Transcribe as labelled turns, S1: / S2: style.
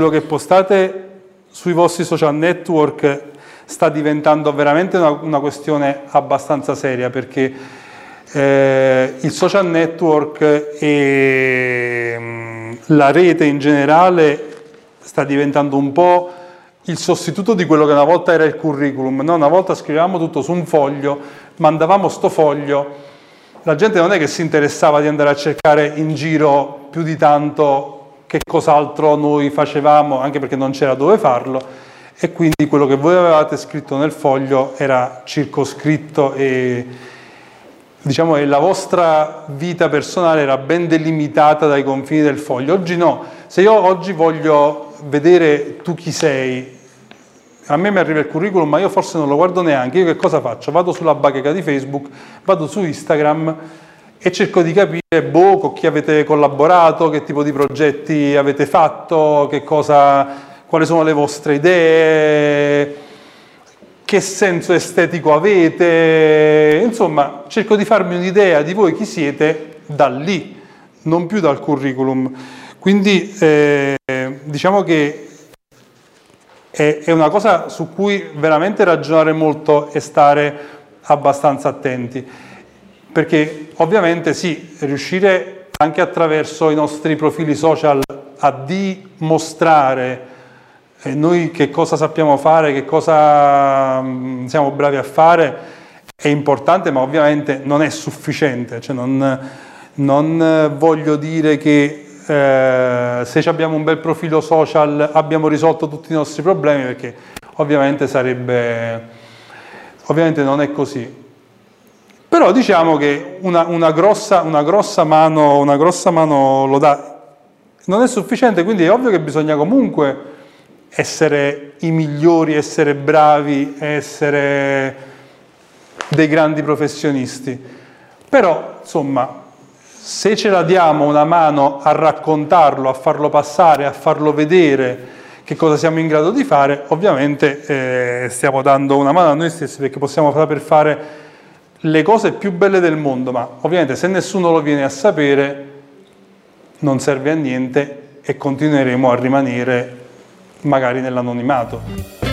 S1: quello che postate sui vostri social network sta diventando veramente una, una questione abbastanza seria perché eh, il social network e mh, mm, la rete in generale sta diventando un po' il sostituto di quello che una volta era il curriculum. No? Una volta scrivevamo tutto su un foglio, mandavamo sto foglio, la gente non è che si interessava di andare a cercare in giro più di tanto che cos'altro noi facevamo, anche perché non c'era dove farlo, e quindi quello che voi avevate scritto nel foglio era circoscritto e diciamo che la vostra vita personale era ben delimitata dai confini del foglio. Oggi no, se io oggi voglio vedere tu chi sei, a me mi arriva il curriculum, ma io forse non lo guardo neanche, io che cosa faccio? Vado sulla bacheca di Facebook, vado su Instagram e cerco di capire boh, con chi avete collaborato, che tipo di progetti avete fatto, cosa, quali sono le vostre idee, che senso estetico avete, insomma cerco di farmi un'idea di voi chi siete da lì, non più dal curriculum. Quindi eh, diciamo che è, è una cosa su cui veramente ragionare molto e stare abbastanza attenti perché ovviamente sì, riuscire anche attraverso i nostri profili social a dimostrare eh, noi che cosa sappiamo fare, che cosa mm, siamo bravi a fare, è importante, ma ovviamente non è sufficiente. Cioè non, non voglio dire che eh, se abbiamo un bel profilo social abbiamo risolto tutti i nostri problemi, perché ovviamente sarebbe... Ovviamente non è così. Però diciamo che una, una, grossa, una, grossa mano, una grossa mano lo dà. Non è sufficiente, quindi è ovvio che bisogna comunque essere i migliori, essere bravi, essere dei grandi professionisti. Però, insomma, se ce la diamo una mano a raccontarlo, a farlo passare, a farlo vedere che cosa siamo in grado di fare, ovviamente eh, stiamo dando una mano a noi stessi perché possiamo saper fare le cose più belle del mondo, ma ovviamente se nessuno lo viene a sapere non serve a niente e continueremo a rimanere magari nell'anonimato.